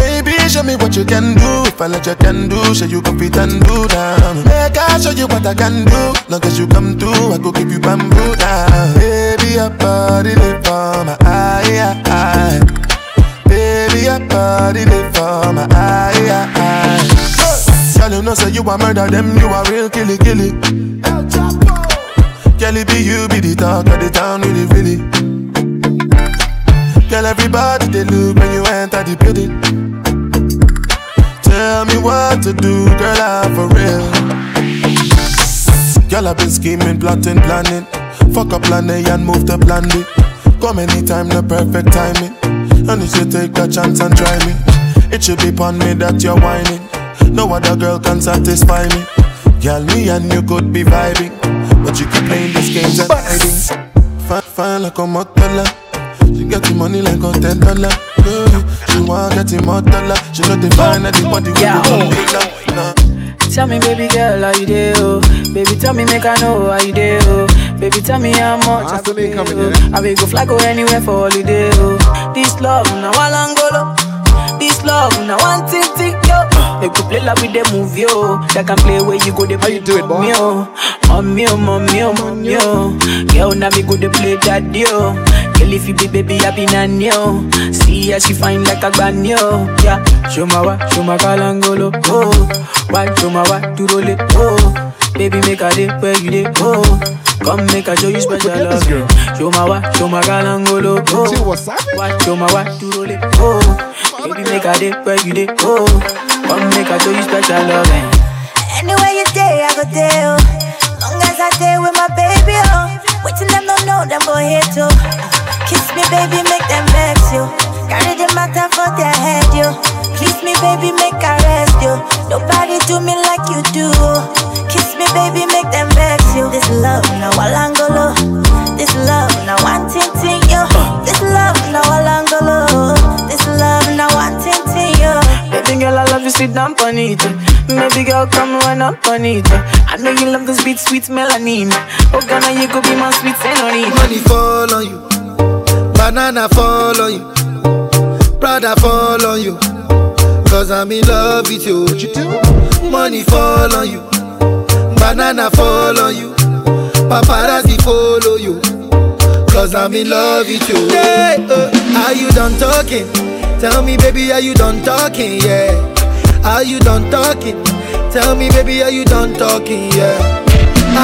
Baby, show me what you can do. If I let you can do, show you can fit and do down. Make I show you what I can do. Long as you come through, I go give you bamboo down. Baby, your body live for my eye, eye. Baby, your body for my eye, eye. Girl, you know say you a murder them, you a real killy killy. Girl, it be you be the talk of the town, really really. Girl, everybody they look when you enter the building. Tell me what to do, girl, I'm for real. Girl, I've been scheming, plotting, planning. Fuck up plan A and move to plan B. Come anytime, the perfect timing. And if you take a chance and try me. It should be upon me that you're whining. No other girl can satisfy me. Girl, me and you could be vibing. But you keep playing these games and hiding. Fine, fine like a motola. She get the money like a ten dollar. She want get the dollar. She know they find everybody with Yeah. the. Tell me, baby girl, how you do? Baby, tell me, make I know how you do. Baby, tell me how much I could pay. Oh? I will go fly go anywhere for holiday. Oh? This love, now I Angolo. This love, now one thing, thing, yo. They could play like with the movie, yo. They can play where you go, they play do it, boy. Mommy, oh, mommy, oh, mommy, oh. Girl, now me go, they play that, yo. Girl, if you be baby, I be nanny, yo. See how she fine like a banyo, yeah. Show my wa, show my kalangolo, oh. oh. Why, show my wa, to roll it, oh. oh. Baby, make a day where you day, oh. oh. Come make a show you special love. Show my wa, show my kalangolo, oh. Why, show my wa, to roll it, oh. Baby, make a day where you day, oh. Come make a show you special love. Anywhere you day, I go there. Long as I stay with my baby, oh. Waiting them don't know them boy hate too. Kiss me, baby, make them vex you. Carry the matter for their head, you. Kiss me, baby, make I rest you. Nobody do me like you do. Kiss me, baby, make them vex you. This love, now Walangolo. This love, now you, sit down on it. Baby girl, come run up on it. I know you love this beat, sweet melanin. Oh, Ghana, you could be my sweet senorita. Money fall on you, banana fall on you, Prada fall on you. Cause I'm in love with you. Money fall on you, banana fall on you, paparazzi follow you. Cause I'm in love with you. Hey, uh, are you done talking? Tell me, baby, are you done talking? Yeah. Are you done talking? Tell me, baby, are you done talking? Yeah.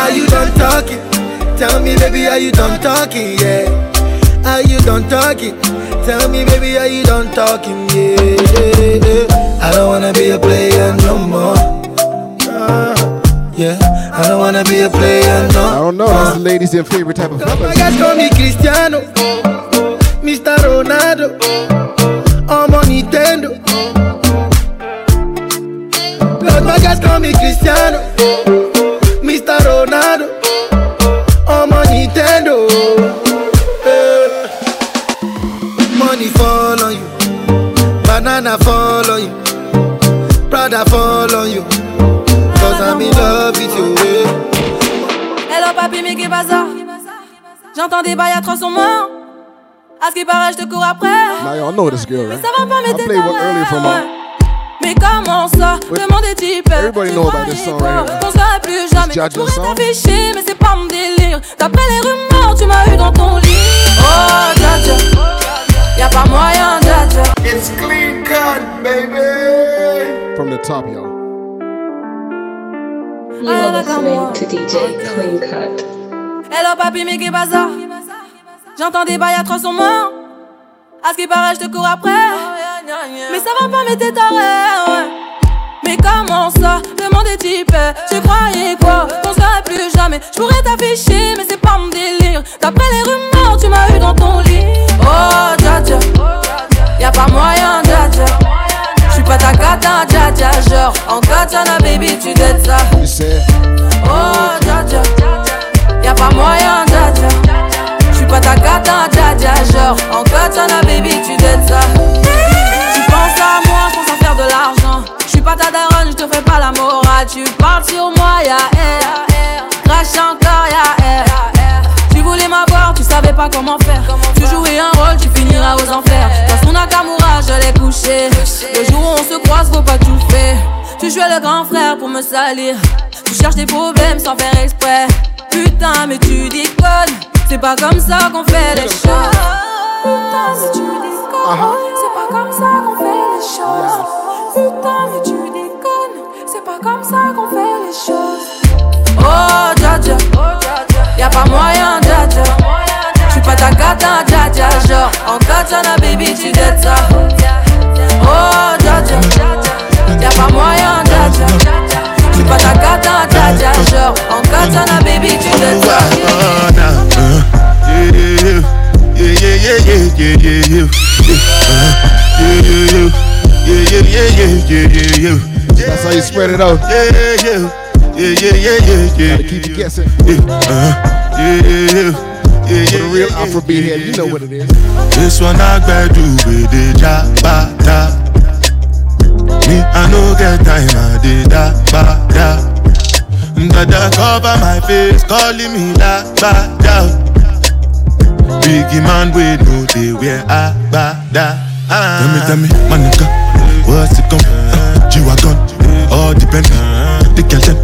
Are you done talking? Tell me, baby, are you done talking? Yeah. Are you done talking? Tell me, baby, are you done talking? Yeah. yeah, yeah. I don't wanna be a player no more. Uh, yeah. I don't wanna be a player no more. I don't know. That's the ladies their favorite type of My fellas. guys call me Cristiano, Mr. Ronaldo, I'm on Nintendo. Lord, my guys call me Cristiano, Mr. Ronaldo, I'm on Nintendo. Eh. Money fall on you, banana fall on you, Prada fall on you, cause I'm in love with you. eh. Hello papi, mais qu'est bazar J'entends des bails à 300 morts. À ce qui paraît, je te cours après. Now y'all know this girl, right? Ça va pas, mais I t'es played one earlier from Ouais. Mais comment ça Demande des types. Everybody know about this song right? here. Plus jamais. Je pourrais song. t'afficher, mais c'est pas mon délire. D'après les rumeurs, tu m'as eu dans ton lit. Oh, Jaja. Y'a pas moyen, Jaja. It's clean cut, baby. From the top, y'all. You are listening to DJ Clean Cut. Hello papi, mais qu'est bazar J'entends des bails à 300 morts. À ce qui paraît, je te cours après. Mais ça va pas, mais t'es taré, ouais. Mais comment ça Demande des types. Tu croyais quoi? Qu'on serait plus jamais. Je pourrais t'afficher, mais c'est pas mon délire. D'après les rumeurs, tu m'as eu dans ton lit. Oh, Jaja. Y'a pas moyen, Jaja. J'suis pas ta cata, Jaja. Genre, en katana, baby, tu dettes ça. Oh, Jaja. Y'a pas moyen, Jaja. J'suis pas ta cata, Jaja. Genre, en katana, baby, tu dettes ça. Faire de l'argent. J'suis pas ta daronne, j'te fais pas la morale. Tu parles sur moi, y'a air. Crash encore, y'a air. Tu voulais m'avoir, tu savais pas comment faire. Tu jouais un rôle, tu finiras aux enfers. Dans son Nakamura, je l'ai couché. Le jour où on se croise, faut pas tout faire. Tu jouais le grand frère pour me salir. Tu cherches des problèmes sans faire exprès. Putain, mais tu déconnes. C'est pas comme ça qu'on fait les choses. Putain, mais tu déconnes. C'est pas comme ça qu'on fait les choses putain, mais tu déconnes. C'est pas comme ça qu'on fait les choses. Oh, dja dja. Y'a pas moyen, dja dja. J'suis pas ta gata, dja. Genre, en katana, baby, tu dettes ça. Oh, dja dja. Y'a pas moyen, dja dja. J'suis pas ta gata, dja. Genre, en katana, baby, tu dettes ça. yeah, That's how you spread it out. Yeah, yeah, yeah, yeah, yeah, yeah, yeah. Gotta keep you guessing. Yeah, uh, yeah, yeah, yeah. For the real Afrobeat head, you know what it is. This one I better do with the jabata. Me, I no get time, I did that, ba, da. Dada cover my face, calling me la, ba, da. Biggie man, we know they wear a, ba, da. Tell me, tell me, my nigga, what's it come? Uh, G-Wagon, all depend. The girl them,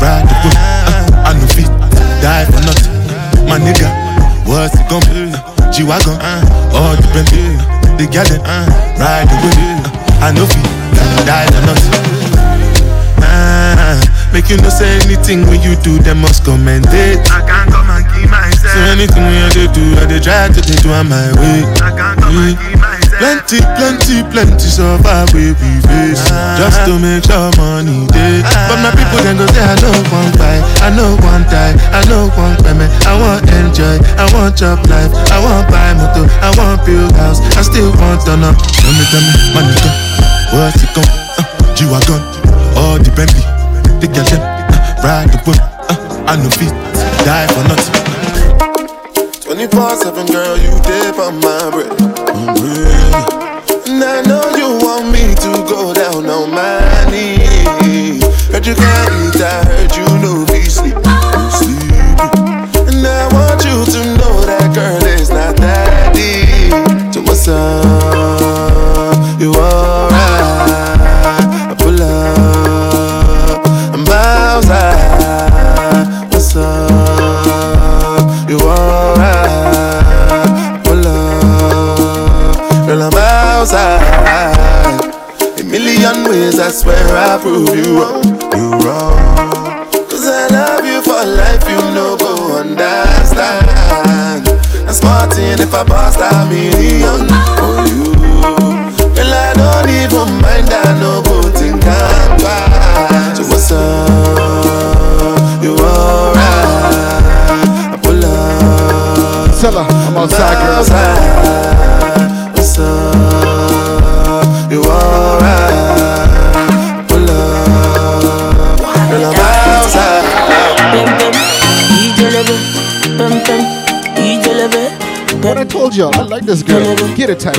ride the boat. Uh, I no fit, die for nothing. My nigga, what's it come? Uh, G-Wagon, all depend. The girl them, ride the boat. Uh, I no fit, die for nothing. Ah, make you no say anything when you do, them must commend it. I can't come and keep myself. So anything when you do, I dey try to dey do on my way. I can't come and keep myself. Plenty, plenty, plenty suffer we we face just to make sure money day. But my people then go say I know one buy, I know one die, I know one payment. I want enjoy, I want chop life, I want buy motor, I want build house, I still want turn up. Tell me, tell me, my nigga, what's it come? Uh, G-Wagon, all the Bentley, the girl them, uh, ride the whip, uh, I no fit, die for nothing. 24-7 girl, you dip on my bread. And I know you want me to go down on my knees. Heard you can't eat, I heard you know be. Sleep. Ways I swear I prove you wrong, you wrong. Cause I love you for life, you know go understand. A smart if I bust a million like this girl. Get it, Tiny.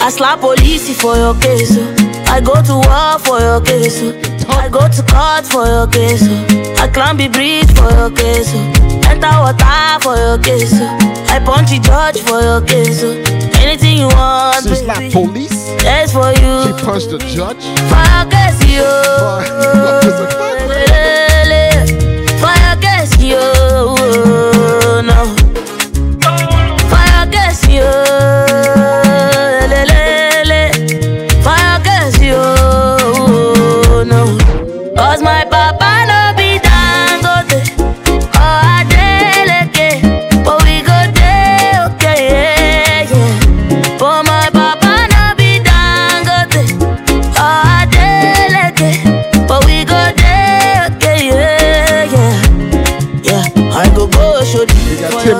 I slap police for your case. oh. I go to war for your case. oh. I go to court for your case. oh. I climb the bridge for your case. Oh. Enter water for your case. Oh. I punch the judge for your case. Oh. Anything you want, She slapped police. That's for you. She punched the judge. For your case, yo.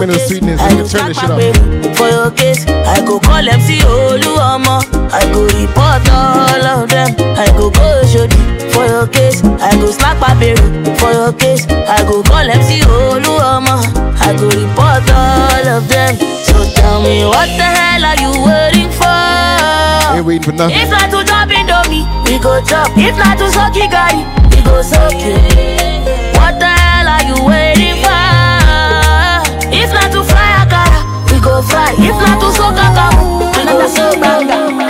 You got 10 minutes of sweetness. I You can turn this shit up. for your case. I go call MC Oluomo. I go report all of them. I go go shodi for your case. I go slap Aberu for your case. I go call MC Oluomo. I go report all of them. So tell me what the hell are you waiting for? Ain't waiting for nothing. If not to chop Indomie, we go chop. If not to suck it, gari, we go suck it. What the hell are you waiting for? If not to fry akara, we go fry. If not to soak akamu, we go soak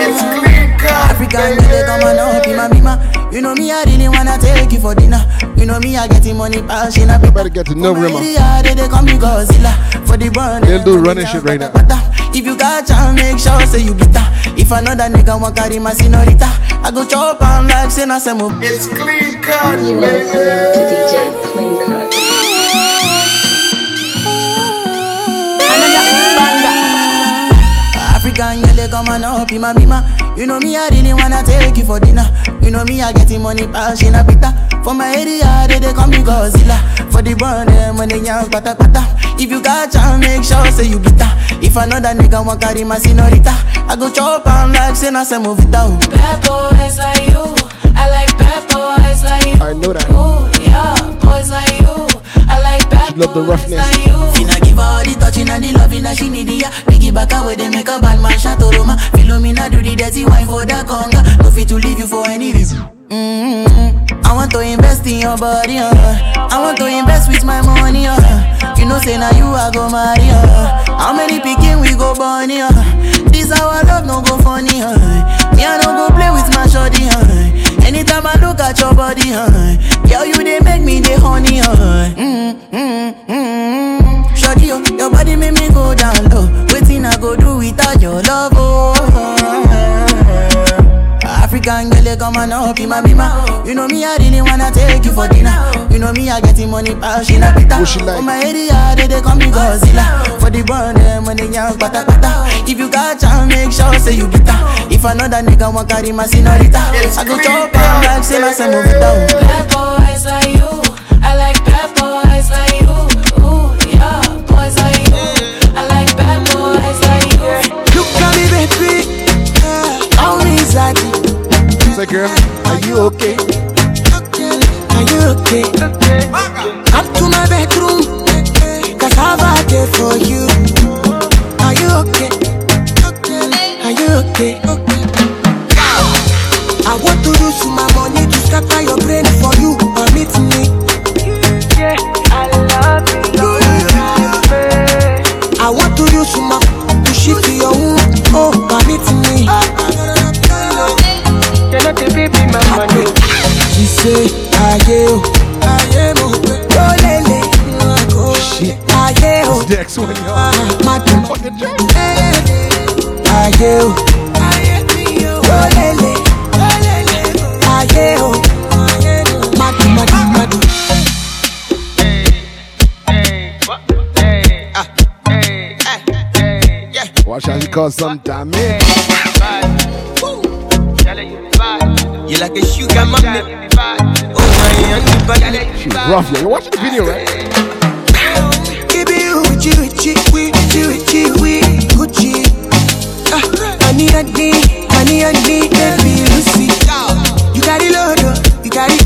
It's clean cut, African girl, come on up, be my mima. You know me, I really wanna take you for dinner. You know me, I getting money, passion. I better get to know Rima. Yeah, they, they call me Godzilla for the burn. They'll do running shit right now. If you got chance, make sure say you bitter. If another nigga want carry my senorita, I go chop am like say na semo. It's clean cut, You are listening to DJ Clean Cut. Come on up in my bima. You know me, I really wanna take you for dinner. You know me, I getting money, passion, a pita. For my area, they, they call me Godzilla. For the burn, eh, them when they young, pata pata. If you got chance, make sure say you bitter. If another nigga want carry my senorita, I go chop am like say na semo vita. oh. Bad boys like you. I like bad boys like you. I know that. Ooh, yeah, boys like you. I like bad She love the roughness. Finna give her all the touching and the loving that she need ya. Biggie back away, they make a bad man shot Roma. Philomena do the dirty wine for the conga. No fit to leave you for any reason. Mm-hmm. I want to invest in your body, uh. I want to invest with my money, uh. You know, say now you I go marry, uh. How many picking we go born, uh. This our love no go funny, uh. Me I don't go play with my shorty, uh. Anytime I look at your body, uh. Girl, you they make me the honey, uh. Mm-hmm. Shorty, oh, your body make me go down low. Waiting I go do without your love, oh. African girl, they come on up in my bima. You know me, I really wanna take you for dinner. You know me, I getting money, passion, a pita. What she like? For my area, they, they call me Godzilla. For the burn, eh, them when they young, pata pata. If you got chance, make sure say you bitter. If another nigga want carry my senorita, I go chop am like say na say move it down. Bad boys like you. I like bad boys cause some damage. You like a sugar mommy. Oh my, and the She's rough, yeah. You're watching the video, right? Ah, honey, honey, honey, honey, baby, Lucy. You got it, load, you got it.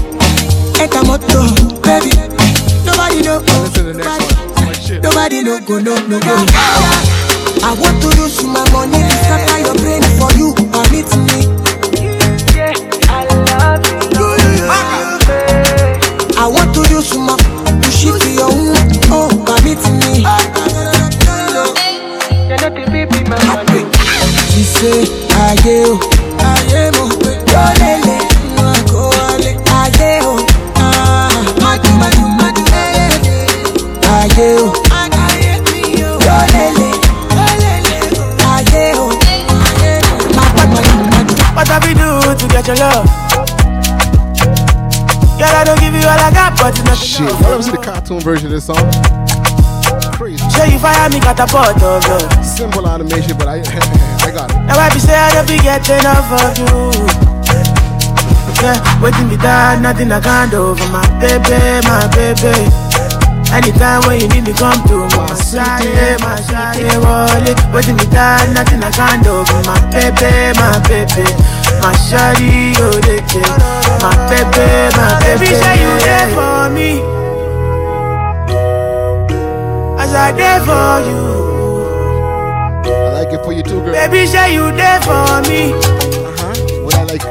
Ekamoto, baby. Nobody know. Nobody, nobody know, go, no, no, go. Do your love? Girl, I don't give you all I got, but it's not Shit, y'all ever see the cartoon version of this song? Crazy. Show you fire me, got a pot of love. Simple animation, but I, I got it. Now I be say I don't be getting enough of you. Yeah, waiting me down, nothing I can't do for my baby, my baby. Anytime when you need me, come to. My shawty, eh, my shawty, eh, wallet. Waiting me down, nothing I can't do for my baby, my baby. My shawty, oh, they care. My baby, my baby. Say you there for me. As I there for you. I like it for you too, girl. Baby, say you there for me. Uh huh. What I like.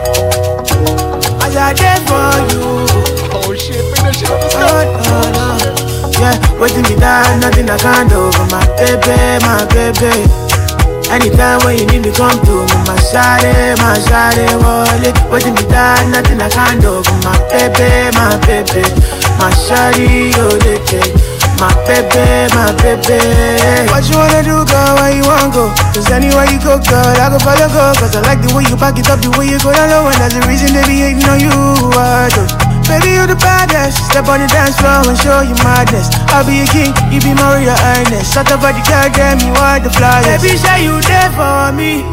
As I there for you. Oh shit, bring that shit up. Let's Oh, no, no. Yeah, waiting me down, nothing I can't do for my baby, my baby. Anytime when you need me, come to me, my shawty, my shawty, wallet. Waiting me down, nothing I can't do my baby, my baby. My shawty, oh, they. My baby, my baby. What you wanna do, girl? Where you wanna go? Cause anywhere you go, girl, I go follow, go. Cause I like the way you back it up, the way you go down low. And that's the reason they be hating on you. I do. Baby, you the baddest. Step on the dance floor and show you madness. I'll be a king, you be royal highness. Shut up, body girl, damn, you are the flyest. Baby, say you there for me.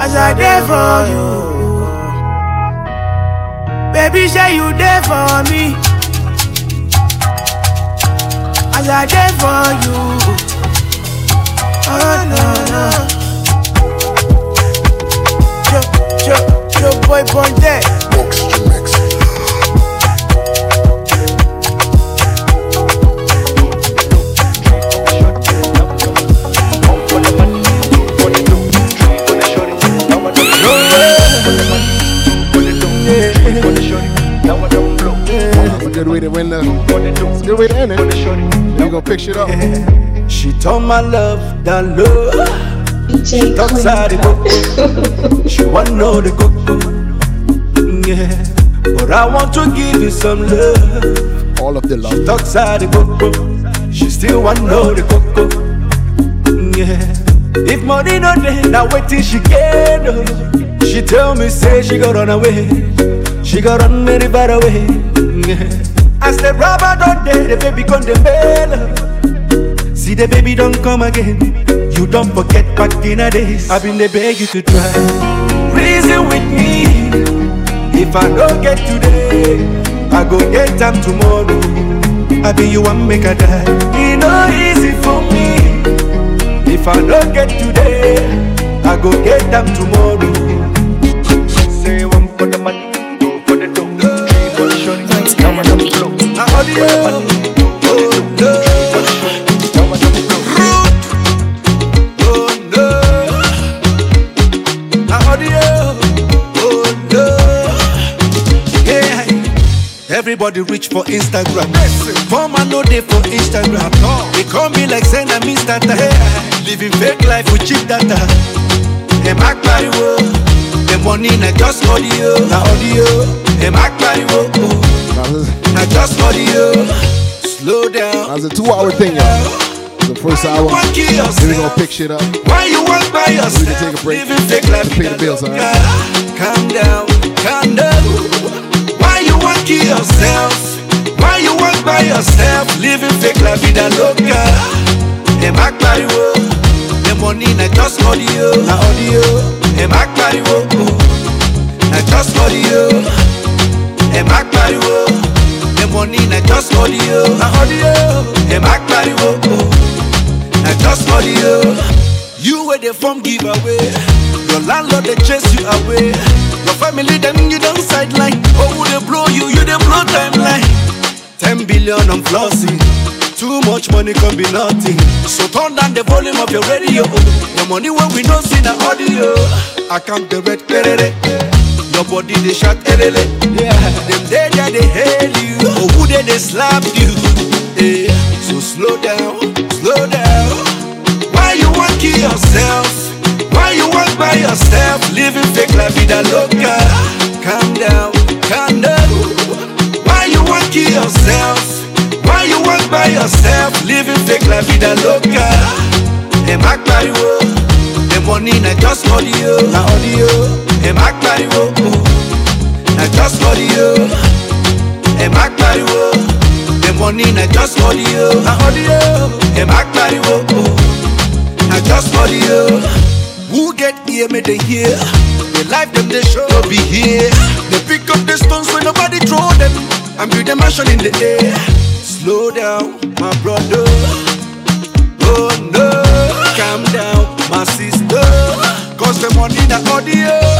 As I there for you. Baby, say you there for me. As I there for you. Oh, no, no. Yo, boy, born. That's a good way to win the. It's a good way to end it. We gonna pick shit up. She told my love that love. She talks out the coco. She want know the coco. Yeah, but I want to give you some love. All of the love. She talks out the coco. She still want know the coco. Yeah, if money no dey, now wait till she get. oh. She tell me say she got run away. She got run very far away. Yeah. As the rubber don't dey, the baby come the mail. See the baby don't come again. You don't forget back in the days. I've been the beg you to try. Reason with me. If I don't get today, I go get time tomorrow. I be you one make a die. It no easy for me. If I don't get today, I go get them tomorrow. Say one for the money, two for the dough, three for the shorty, now I don't flow. Now all the money, oh no. Now Everybody reach for Instagram. For man no day for Instagram. They call me like send a Mr. Living fake life with cheap data. Them act pariwo. The money na just audio, na audio. Them act pariwo. Na just audio. Slow down. That's a two-hour thing, y'all. The first hour. Then we gonna pick shit up. Why you walk by We yourself? can take a break. Living fake life. Pay the bills, alright? Calm down, calm down. Why you want kill yourself? Why you walk by yourself? Living fake life in a loca. Them act pariwo. The money na just audio, na audio. Them act pariwo. Na just audio. Them act pariwo. The money na just audio, na audio. Them act pariwo. Na just audio. You where they from giveaway. Your landlord they chase you away. Your family them you don't sideline. Oh, they blow you, you they blow timeline. Ten billion on flossing. Too much money can be nothing. So turn down the volume of your radio. The money when we don't see the audio. I count the red perere. Your body they shot erele. Yeah. Them they there they hail you. Oh, who they they slap you. Yeah. So slow down, slow down. Why you want kill yourself? By yourself? Living fake la vida loca. Calm down, calm down. Why you want kill yourself? Why you want by yourself? Living fake la vida loca. Them act pariwo. The money na just audio, na audio. Them act pariwo. Mm. Na just audio. Them act pariwo. The money na just audio, na audio. Them act pariwo. Mm. Na just audio. Who get here, may they hear. The life them they show no be here. They pick up the stones when nobody throw them and build a mansion in the air. Slow down, my brother. Oh no, calm down, my sister. Cause the money that audio.